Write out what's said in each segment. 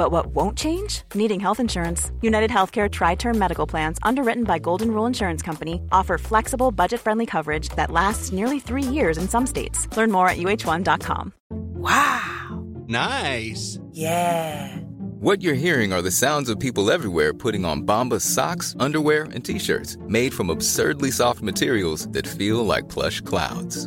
But what won't change? Needing health insurance. United Healthcare Tri Term Medical Plans, underwritten by Golden Rule Insurance Company, offer flexible, budget friendly coverage that lasts nearly three years in some states. Learn more at uh1.com. Wow. Nice. Yeah. What you're hearing are the sounds of people everywhere putting on Bombas socks, underwear, and t-shirts made from absurdly soft materials that feel like plush clouds.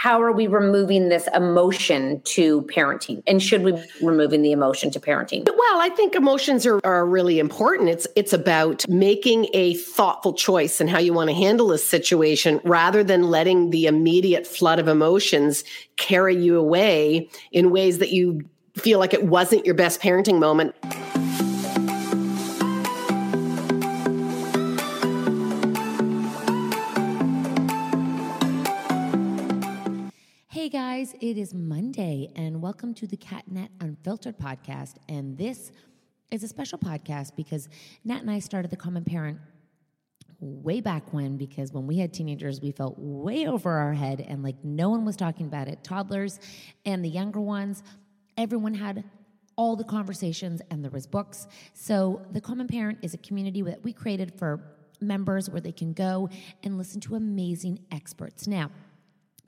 how are we removing this emotion to parenting? And should we be removing the emotion to parenting? Well i think emotions are, are really important. It's it's about making a thoughtful choice and how you want to handle a situation rather than letting the immediate flood of emotions carry you away in ways that you feel like it wasn't your best parenting moment guys, it is Monday, and welcome to the CatNat Unfiltered podcast. And this is a special podcast because Nat and I started the Common Parent way back when, because when we had teenagers, we felt way over our head and like no one was talking about it. Toddlers and the younger ones, everyone had all the conversations, and there was books. So the Common Parent is a community that we created for members where they can go and listen to amazing experts. Now,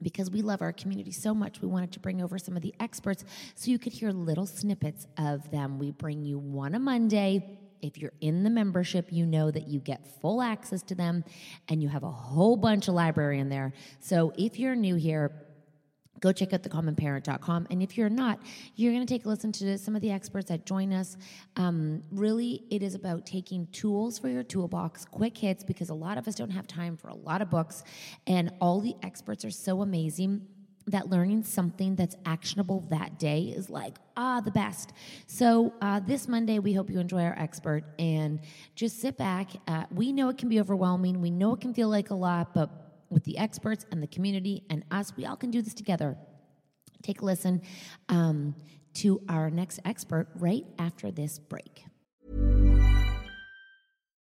because we love our community so much, we wanted to bring over some of the experts so you could hear little snippets of them. We bring you one a Monday. If you're in the membership, you know that you get full access to them and you have a whole bunch of library in there. So if you're new here, go check out thecommonparent.com. And if you're not, you're going to take a listen to some of the experts that join us. Um, really, it is about taking tools for your toolbox, quick hits, because a lot of us don't have time for a lot of books. And all the experts are so amazing that learning something that's actionable that day is like ah the best so uh, this monday we hope you enjoy our expert and just sit back uh, we know it can be overwhelming we know it can feel like a lot but with the experts and the community and us. We all can do this together. Take a listen um, to our next expert right after this break.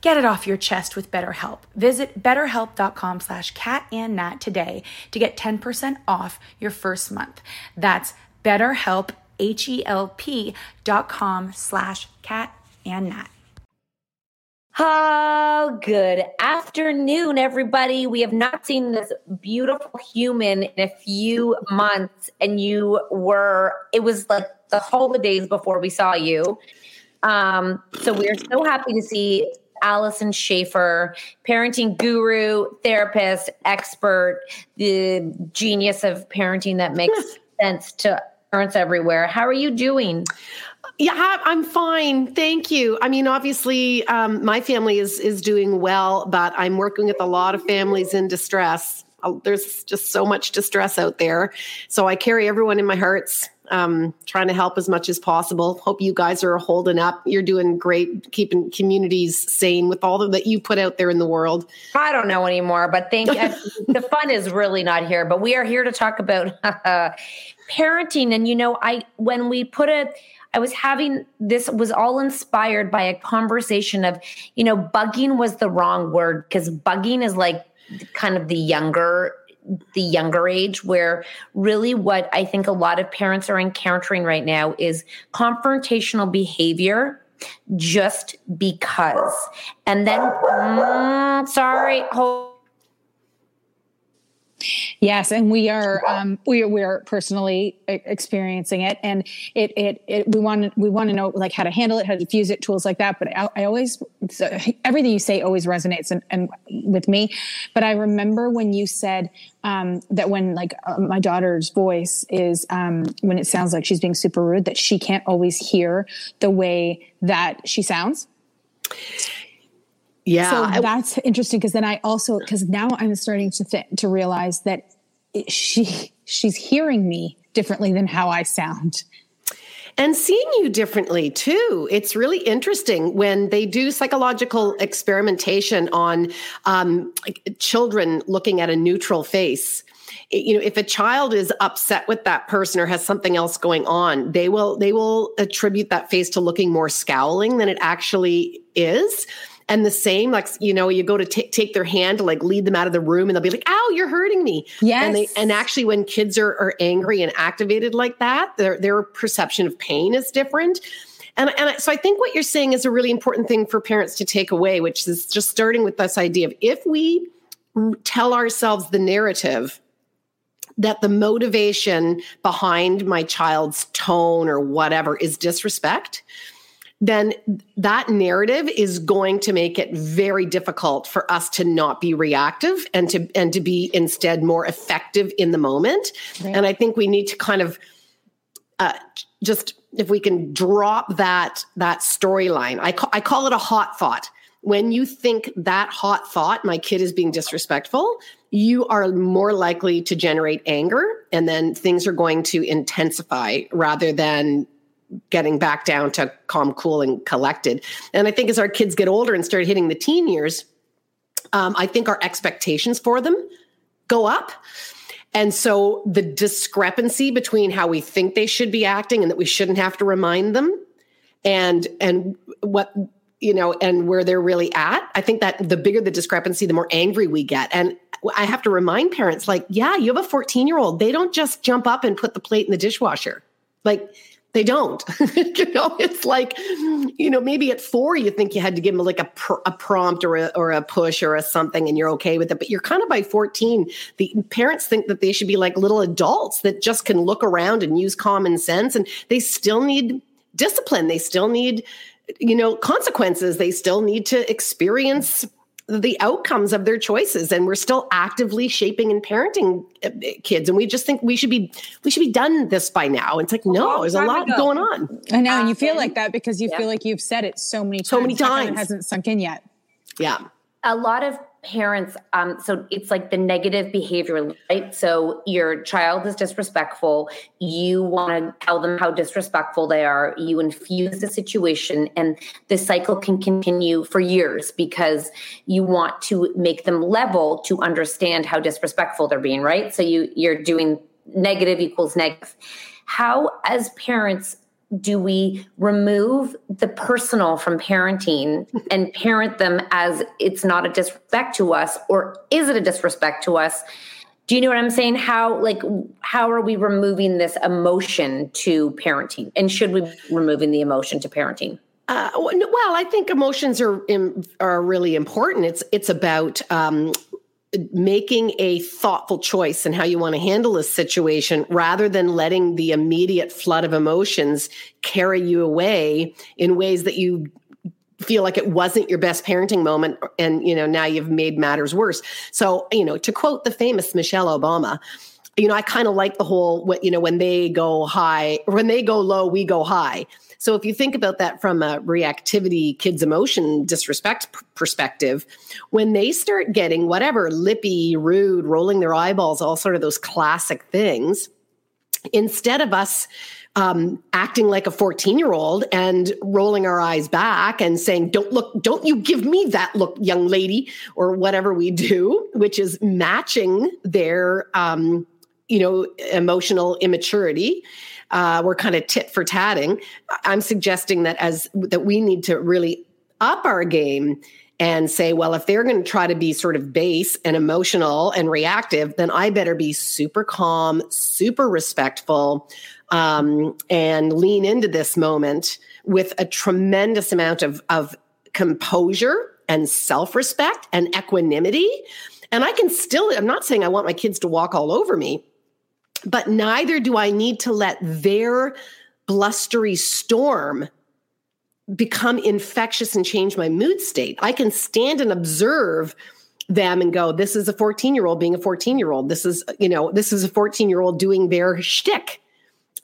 Get it off your chest with BetterHelp. Visit betterhelp.com slash catandnat today to get 10% off your first month. That's betterhelp, H-E-L-P dot com slash catandnat. Oh, good afternoon, everybody. We have not seen this beautiful human in a few months, and you were, it was like the holidays before we saw you. Um, so we are so happy to see Alyson Schafer, parenting guru, therapist, expert, the genius of parenting that makes sense to parents everywhere. How are you doing? Yeah, I'm fine. Thank you. I mean, obviously, um, my family is is doing well, but I'm working with a lot of families in distress. Uh, There's just so much distress out there, so I carry everyone in my hearts. Um, trying to help as much as possible. Hope you guys are holding up. You're doing great, keeping communities sane with all that you put out there in the world. I don't know anymore, but thank the fun is really not here. But we are here to talk about parenting. And you know, I when we put it, I was having this was all inspired by a conversation of, you know, bugging was the wrong word because bugging is like kind of the younger the younger age where really what I think a lot of parents are encountering right now is confrontational behavior just because. And then mm, sorry, hold Yes, and we are um, we are we are personally experiencing it, and it it, it we want we want to know like how to handle it, how to diffuse it, tools like that. But I, I always so everything you say always resonates and, and with me. But I remember when you said um, that when like uh, my daughter's voice is um, when it sounds like she's being super rude, that she can't always hear the way that she sounds. Yeah, So that's interesting because then I also because now I'm starting to th- to realize that it, she she's hearing me differently than how I sound. and seeing you differently too. It's really interesting when they do psychological experimentation on um, children looking at a neutral face. It- you know, if a child is upset with that person or has something else going on, they will they will attribute that face to looking more scowling than it actually is. And the same, like you know, you go to ta- take their hand to like lead them out of the room, and they'll be like, "Ow, you're hurting me." Yes. And they and actually, when kids are, are angry and activated like that, their their perception of pain is different. And, and so I think what you're saying is a really important thing for parents to take away, which is just starting with this idea of if we tell ourselves the narrative that the motivation behind my child's tone or whatever is disrespect, then that narrative is going to make it very difficult for us to not be reactive and to and to be instead more effective in the moment. And I think we need to kind of uh, just if we can drop that that storyline. I ca- I call it a hot thought. When you think that hot thought, my kid is being disrespectful, you are more likely to generate anger, and then things are going to intensify rather than getting back down to calm, cool, and collected. And I think as our kids get older and start hitting the teen years, um, I think our expectations for them go up. And so the discrepancy between how we think they should be acting and that we shouldn't have to remind them and and what you know and where they're really at i think that the bigger the discrepancy the more angry we get and i have to remind parents like yeah you have a 14 year old they don't just jump up and put the plate in the dishwasher like they don't. You know it's like mm-hmm. you know maybe at four you think you had to give them like a, pr- a prompt or a, or a push or a something and you're okay with it but you're kind of by 14 the parents think that they should be like little adults that just can look around and use common sense and they still need discipline. They still need you know consequences. They still need to experience the outcomes of their choices and we're still actively shaping and parenting uh, kids and we just think we should be we should be done this by now it's like no there's a lot ago. going on I know, and you feel like that because you Yeah. feel like you've said it so many times. So many times. it hasn't sunk in yet. yeah a lot of parents um so it's like the negative behavior right? So your child is disrespectful. You want to tell them how disrespectful they are. You infuse the situation and the cycle can continue for years because you want to make them level to understand how disrespectful they're being right? So you you're doing negative equals negative. How as parents do we remove the personal from parenting and parent them as it's not a disrespect to us or is it a disrespect to us? Do you know what i'm saying? How like how are we removing this emotion to parenting? And should we be removing the emotion to parenting? Uh, well, I think emotions are are really important. It's it's about um, making a thoughtful choice in how you want to handle a situation rather than letting the immediate flood of emotions carry you away in ways that you feel like it wasn't your best parenting moment and you know now you've made matters worse. So you know to quote the famous michelle obama you know i kind of like the whole what you know when they go high when they go low we go high so if you think about that from a reactivity, kids' emotion disrespect p- perspective, when they start getting whatever lippy, rude, rolling their eyeballs, all sort of those classic things, instead of us um, acting like a 14 year old and rolling our eyes back and saying, don't look, don't you give me that look, young lady, or whatever we do, which is matching their, um, you know, emotional immaturity uh, we're kind of tit for tatting. I'm suggesting that as that we need to really up our game and say, well, if they're going to try to be sort of base and emotional and reactive, then I better be super calm, super respectful, um, and lean into this moment with a tremendous amount of, of composure and self respect and equanimity. And I can still, I'm not saying I want my kids to walk all over me, but neither do I need to let their blustery storm become infectious and change my mood state. I can stand and observe them and go, this is a 14 year old being a 14 year old. This is, you know, this is a 14 year old doing their shtick.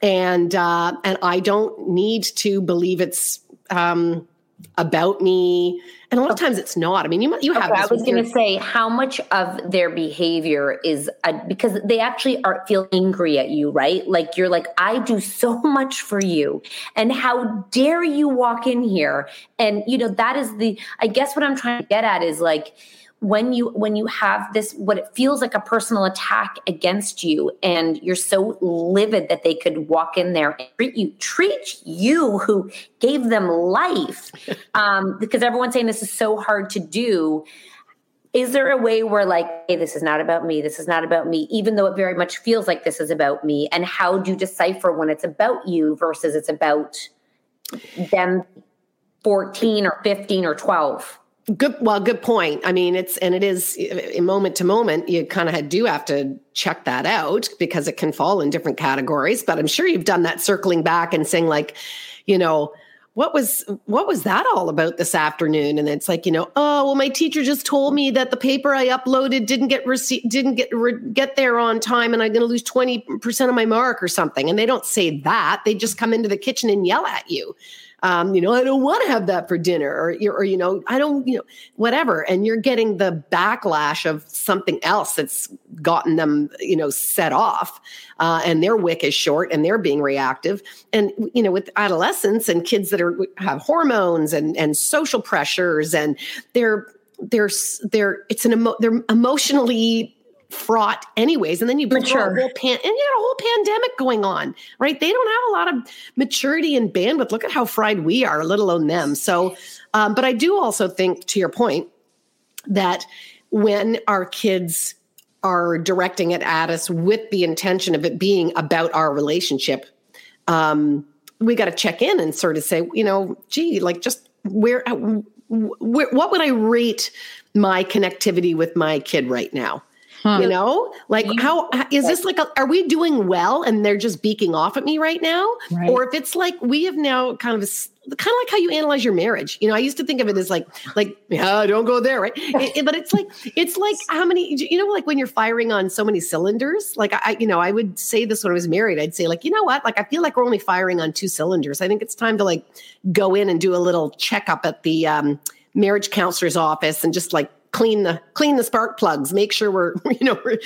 And, uh, and I don't need to believe it's, um, about me. And a lot of times it's not. I mean you you have okay, i was going to say how much of their behavior is uh, because they actually are feel angry at you right? Like you're like i do so much for you. And how dare you walk in here? And you know that is the i guess what i'm trying to get at is like when you when you have this what it feels like a personal attack against you and you're so livid that they could walk in there and treat you treat you who gave them life um, because everyone's saying this is so hard to do. Is there a way where like hey this is not about me this is not about me even though it very much feels like this is about me and how do you decipher when it's about you versus it's about them 14 or 15 or 12 Good. Well, good point. I mean, it's and it is in moment to moment. You kind of do have to check that out because it can fall in different categories. But I'm sure you've done that circling back and saying like, you know, what was what was that all about this afternoon? And it's like, you know, oh well, my teacher just told me that the paper I uploaded didn't get rece- didn't get re- get there on time, and I'm going to lose twenty percent of my mark or something. And they don't say that; they just come into the kitchen and yell at you um, you know, I don't want to have that for dinner, or, or, you know, I don't, you know, whatever. And you're getting the backlash of something else that's gotten them, you know, set off, uh, and their wick is short, and they're being reactive. And you know, with adolescents and kids that are have hormones and and social pressures, and they're they're they're it's an emo- they're emotionally fraught anyways and then you mature a whole pan and you had a whole pandemic going on right? They don't have a lot of maturity and bandwidth. Look at how fried we are let alone them. So um, but i do also think to your point that when our kids are directing it at us with the intention of it being about our relationship um, we got to check in and sort of say you know gee like just where, where what would i rate my connectivity with my kid right now Huh. You know, like how is this like, a, are we doing well and they're just beaking off at me right now? Right. Or if it's like we have now kind of, kind of like how you analyze your marriage. You know, I used to think of it as like, like, yeah, don't go there. Right. It, it, but it's like, it's like how many, you know, like when you're firing on so many cylinders, like I, you know, I would say this when I was married, I'd say like, you know what? Like, I feel like we're only firing on two cylinders. I think it's time to like go in and do a little checkup at the, um, marriage counselor's office and just like clean the clean the spark plugs make sure we're you know we're,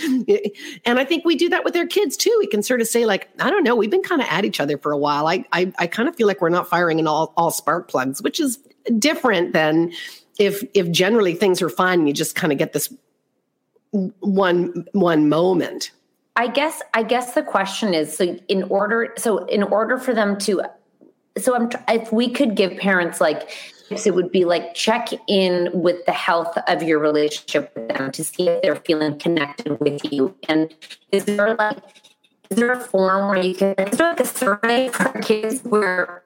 and i think we do that with our kids too. We can sort of say like i don't know we've been kind of at each other for a while. I i, I kind of feel like we're not firing in all all spark plugs which is different than if if generally things are fine and you just kind of get this one one moment. I guess i guess the question is so in order so in order for them to so I'm if we could give parents like it would be like check in with the health of your relationship with them to see if they're feeling connected with you. And is there like is there a form where you can is there like a survey for kids where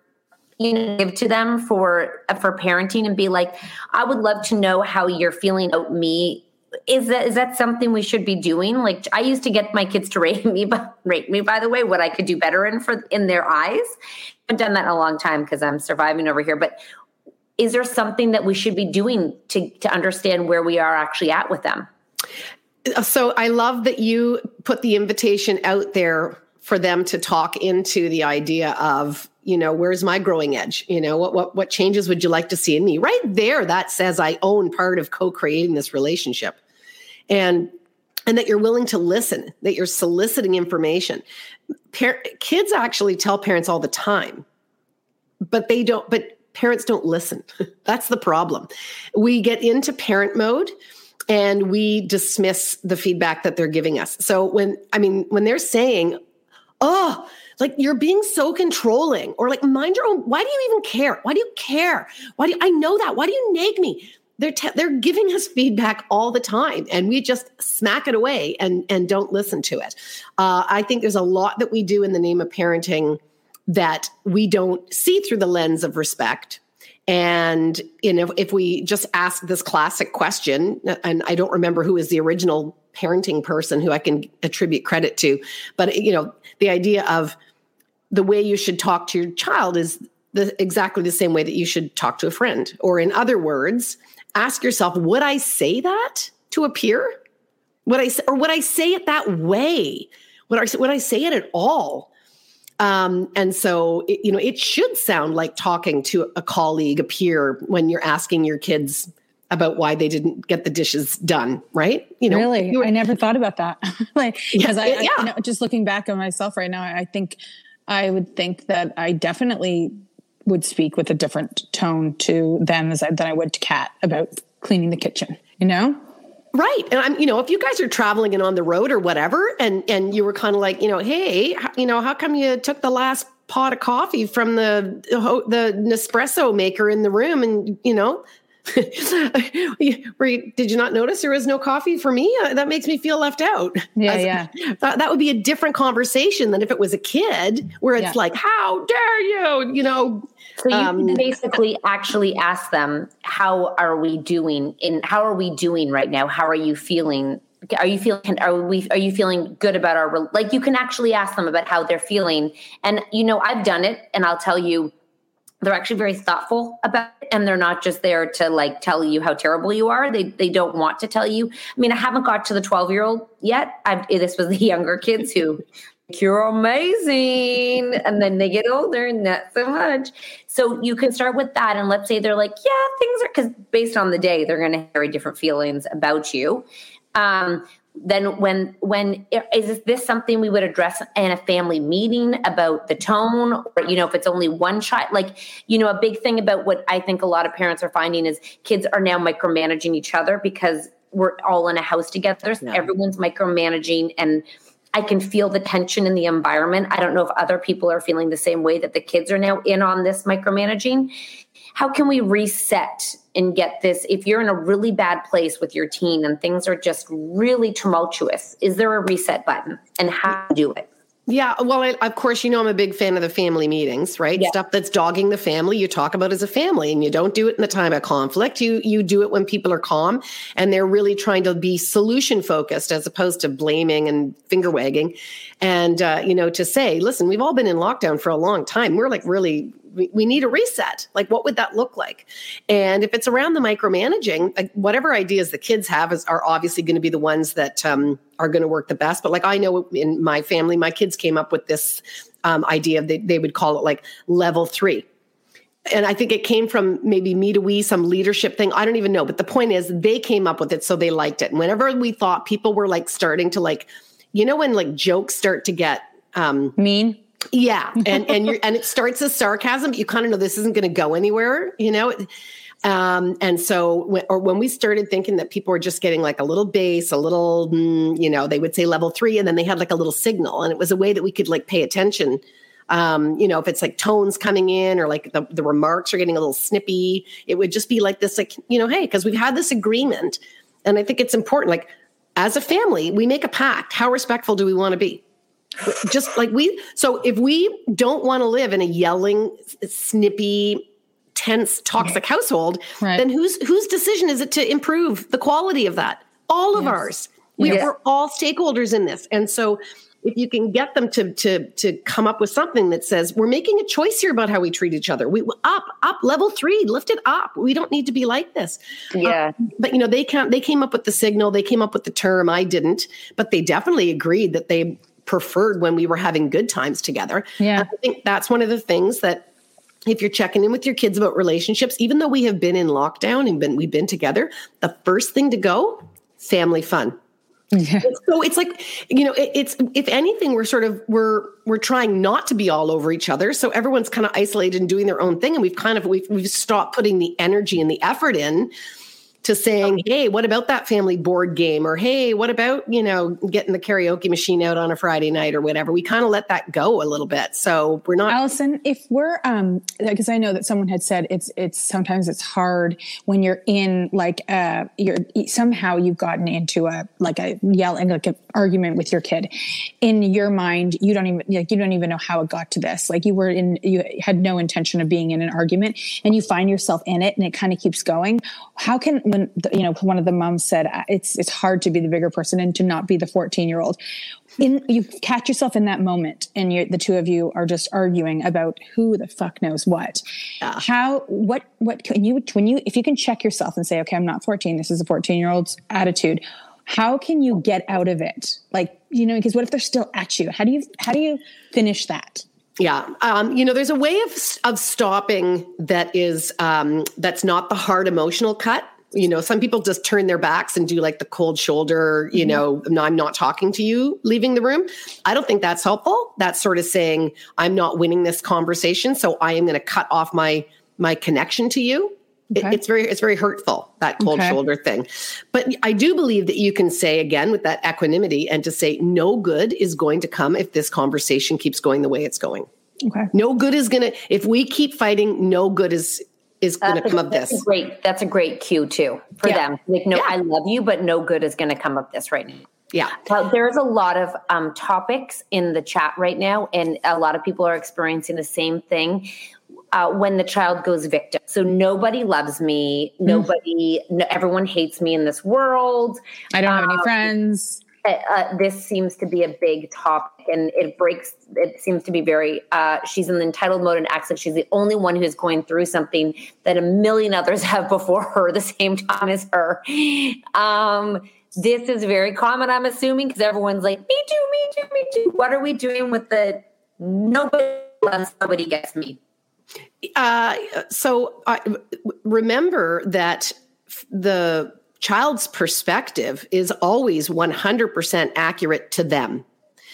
you know, give to them for for parenting and be like, I would love to know how you're feeling about me. Is that is that something we should be doing? Like I used to get my kids to rate me, but rate me by the way, what I could do better in for in their eyes. I've done that in a long time because I'm surviving over here. But is there something that we should be doing to to understand where we are actually at with them? So I love that you put the invitation out there for them to talk into the idea of you know where's my growing edge? You know what what what changes would you like to see in me? Right there that says i own part of co-creating this relationship. And and that you're willing to listen that you're soliciting information. Par- kids actually tell parents all the time but they don't but parents don't listen. That's the problem. We get into parent mode and we dismiss the feedback that they're giving us. So when i mean when they're saying oh like you're being so controlling or like mind your own why do you even care? Why do you care? Why do you, i know that. Why do you nag me? They're te- they're giving us feedback all the time and we just smack it away and and don't listen to it. Uh, i think there's a lot that we do in the name of parenting that we don't see through the lens of respect and you know if we just ask this classic question and i don't remember who is the original parenting person who i can attribute credit to but you know the idea of the way you should talk to your child is the, exactly the same way that you should talk to a friend. Or, in other words, ask yourself, would I say that to a peer? Would I, or would I say it that way? Would I, would I say it at all? Um, and so, it, you know, it should sound like talking to a colleague, a peer, when you're asking your kids about why they didn't get the dishes done, right? You know, really, were, I never thought about that. like, because yeah, I, yeah. I you know, just looking back on myself right now, I think I would think that I definitely would speak with a different tone to them as I, than I would to Cat about cleaning the kitchen. You know, Right. And I'm, you know, if you guys are traveling and on the road or whatever, and and you were kind of like, you know, hey, you know, how come you took the last pot of coffee from the the Nespresso maker in the room, and you know, did you not notice there was no coffee for me? Uh, that makes me feel left out. Yeah, As, yeah. That, that would be a different conversation than if it was a kid, where it's yeah. like, "How dare you?" You know. So you um, basically actually ask them, "How are we doing? In how are we doing right now? How are you feeling?" Are you feeling? Are we? Are you feeling good about our? Like you can actually ask them about how they're feeling, and you know I've done it, and I'll tell you they're actually very thoughtful about it and they're not just there to like tell you how terrible you are they they don't want to tell you i mean i haven't got to the 12 year old yet I've, this was the younger kids who you're amazing. And then they get older and not so much so you can start with that. And let's say they're like yeah things are because based on the day they're going to carry different feelings about you. Um, then when when is this something we would address in a family meeting about the tone? Or you know if it's only one child like you know a big thing about what i think a lot of parents are finding is kids are now micromanaging each other because we're all in a house together. So yeah. everyone's micromanaging and i can feel the tension in the environment. I don't know if other people are feeling the same way that the kids are now in on this micromanaging. How can we reset and get this? If you're in a really bad place with your teen and things are just really tumultuous is there a reset button and how to do it yeah, well, I, of course, you know I'm a big fan of the family meetings, right? Yeah. Stuff that's dogging the family, you talk about as a family, and you don't do it in the time of conflict. You you do it when people are calm and they're really trying to be solution focused as opposed to blaming and finger wagging, and uh, you know to say, listen, we've all been in lockdown for a long time. We're like really we, need a reset. Like, what would that look like? And if it's around the micromanaging, like whatever ideas the kids have is, are obviously going to be the ones that um, are going to work the best. But like, I know in my family, my kids came up with this um, idea that they, they would call it like level three and I think it came from maybe me to we, some leadership thing. I don't even know. But the point is, they came up with it, so they liked it. And whenever we thought people were like starting to like, you know, when like jokes start to get um, mean, yeah, and and you and it starts as sarcasm, but you kind of know this isn't going to go anywhere, you know. Um, and so, when, or when we started thinking that people were just getting like a little base, a little, mm, you know, they would say level three, and then they had like a little signal, and it was a way that we could like pay attention Um, you know, if it's like tones coming in or like the, the remarks are getting a little snippy, it would just be like this, like, you know, hey, because we've had this agreement. And I think it's important, like, as a family, we make a pact. How respectful do we want to be? Just like we, so if we don't want to live in a yelling, snippy, tense, toxic household, right. then whose whose decision is it to improve the quality of that? All of yes. ours. We, yes. We're all stakeholders in this, and so if you can get them to to to come up with something that says we're making a choice here about how we treat each other we up up level three lift it up we don't need to be like this yeah uh, but you know they can't they came up with the signal they came up with the term i didn't but they definitely agreed that they preferred when we were having good times together yeah and i think that's one of the things that if you're checking in with your kids about relationships even though we have been in lockdown and been we've been together the first thing to go family fun yeah. So it's like, you know, it, it's if anything, we're sort of we're we're trying not to be all over each other. So everyone's kind of isolated and doing their own thing, and we've kind of we've we've stopped putting the energy and the effort in to saying, hey, what about that family board game? Or hey, what about, you know, getting the karaoke machine out on a Friday night or whatever? We kind of let that go a little bit. So we're not Alyson, if we're um because I know that someone had said it's it's sometimes it's hard when you're in like uh you're somehow you've gotten into a like a yelling like an argument with your kid. In your mind, you don't even like you don't even know how it got to this. Like you were in you had no intention of being in an argument and you find yourself in it and it kind of keeps going. How can when you know one of the moms said it's it's hard to be the bigger person and to not be the 14 year old in you catch yourself in that moment and you the two of you are just arguing about who the fuck knows what. Yeah. how what what can you when you if you can check yourself and say okay i'm not 14 this is a 14 year old's attitude how can you get out of it? Like you know because what if they're still at you? How do you how do you finish that? Yeah, um, you know, there's a way of of stopping that is um, that's not the hard emotional cut you know some people just turn their backs and do like the cold shoulder you mm-hmm. know no, i'm not talking to you leaving the room i don't think that's helpful that's sort of saying i'm not winning this conversation so i am going to cut off my my connection to you okay. it, it's very it's very hurtful that cold okay. shoulder thing but i do believe that you can say again with that equanimity and to say no good is going to come if this conversation keeps going the way it's going okay no good is going to if we keep fighting no good is is going to come of this. Great. That's a great cue too for yeah. them. Like, no, yeah. I love you, but no good is going to come of this right now. Yeah. Uh, there's a lot of um, topics in the chat right now, and a lot of people are experiencing the same thing. Uh, when the child goes victim. So nobody loves me. Mm. Nobody, no, everyone hates me in this world. I don't have any um, friends. Uh, this seems to be a big topic and it breaks it seems to be very uh, she's in the entitled mode and acts like she's the only one who's going through something that a million others have before her the same time as her. Um, this is very common i'm assuming because everyone's like me too me too me too. What are we doing with the nobody loves nobody gets me. Uh, so remember that the child's perspective is always 100% accurate to them.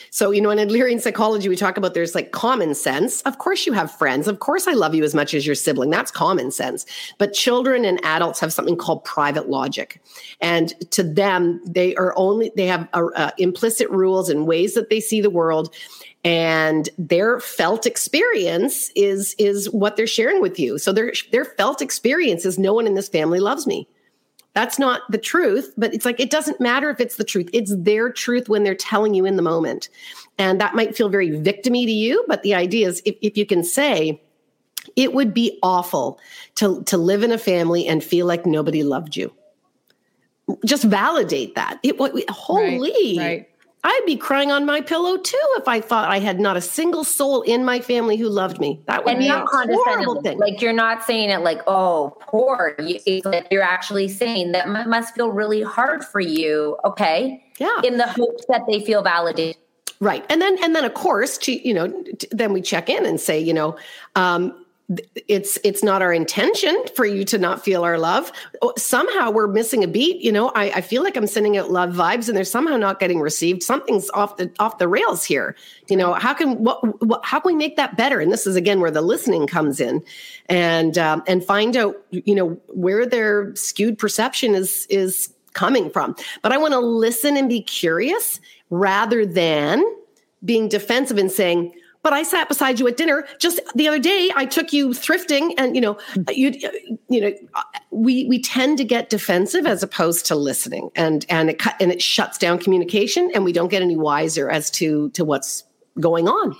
So, you know, in Adlerian psychology, we talk about there's like common sense. Of course, you have friends. Of course, I love you as much as your sibling. That's common sense. But children and adults have something called private logic. And to them, they are only, they have uh, uh, implicit rules and ways that they see the world and their felt experience is is what they're sharing with you so their their felt experience is no one in this family loves me that's not the truth, but it's like it doesn't matter if it's the truth. It's their truth when they're telling you in the moment. And that might feel very victimy to you, but the idea is if, if you can say, it would be awful to, to live in a family and feel like nobody loved you. Just validate that. It, holy, right, right. I'd be crying on my pillow too if I thought I had not a single soul in my family who loved me. That would and be a horrible thing. Like you're not saying it like, "Oh, poor." It's like you're actually saying that must feel really hard for you. Okay, yeah. In the hopes that they feel validated. Right, and then and then of course, to, you know, then we check in and say, you know, um, it's it's not our intention for you to not feel our love. Somehow we're missing a beat you know? I, I, feel like i'm sending out love vibes and they're somehow not getting received. Something's off the off the rails here. You know how can what, what how can we make that better? And this is again where the listening comes in. And um, and find out you know where their skewed perception is is coming from. But i want to listen and be curious rather than being defensive and saying but I sat beside you at dinner just the other day. I took you thrifting, and you know, hmm. you you know, we we tend to get defensive as opposed to listening, and and it and it shuts down communication, and we don't get any wiser as to to what's going on.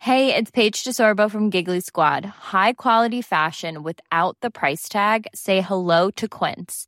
Hey, it's Paige DeSorbo from Giggly Squad. High quality fashion without the price tag. Say hello to Quince.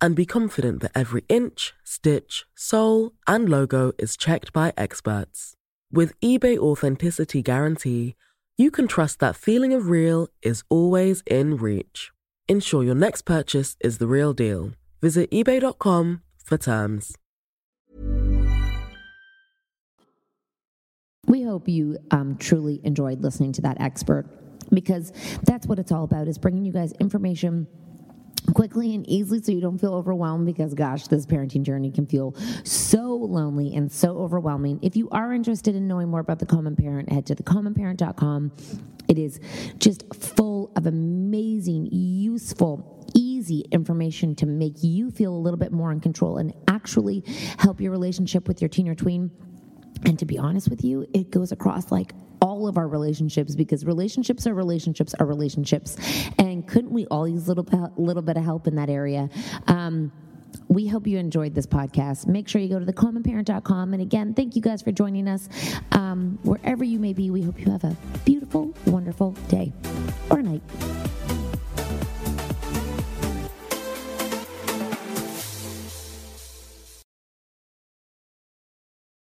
and be confident that every inch, stitch, sole, and logo is checked by experts. With eBay Authenticity Guarantee, you can trust that feeling of real is always in reach. Ensure your next purchase is the real deal. Visit eBay.com for terms. We hope you um, truly enjoyed listening to that expert because that's what it's all about is bringing you guys information quickly and easily so you don't feel overwhelmed because gosh this parenting journey can feel so lonely and so overwhelming. If you are interested in knowing more about the common parent head to thecommonparent.com it is just full of amazing useful easy information to make you feel a little bit more in control and actually help your relationship with your teen or tween. And to be honest with you it goes across like all of our relationships because relationships are relationships are relationships. And couldn't we all use a little, little bit of help in that area? Um, we hope you enjoyed this podcast. Make sure you go to thecommonparent.com. And again, thank you guys for joining us. Um, wherever you may be, we hope you have a beautiful, wonderful day or night.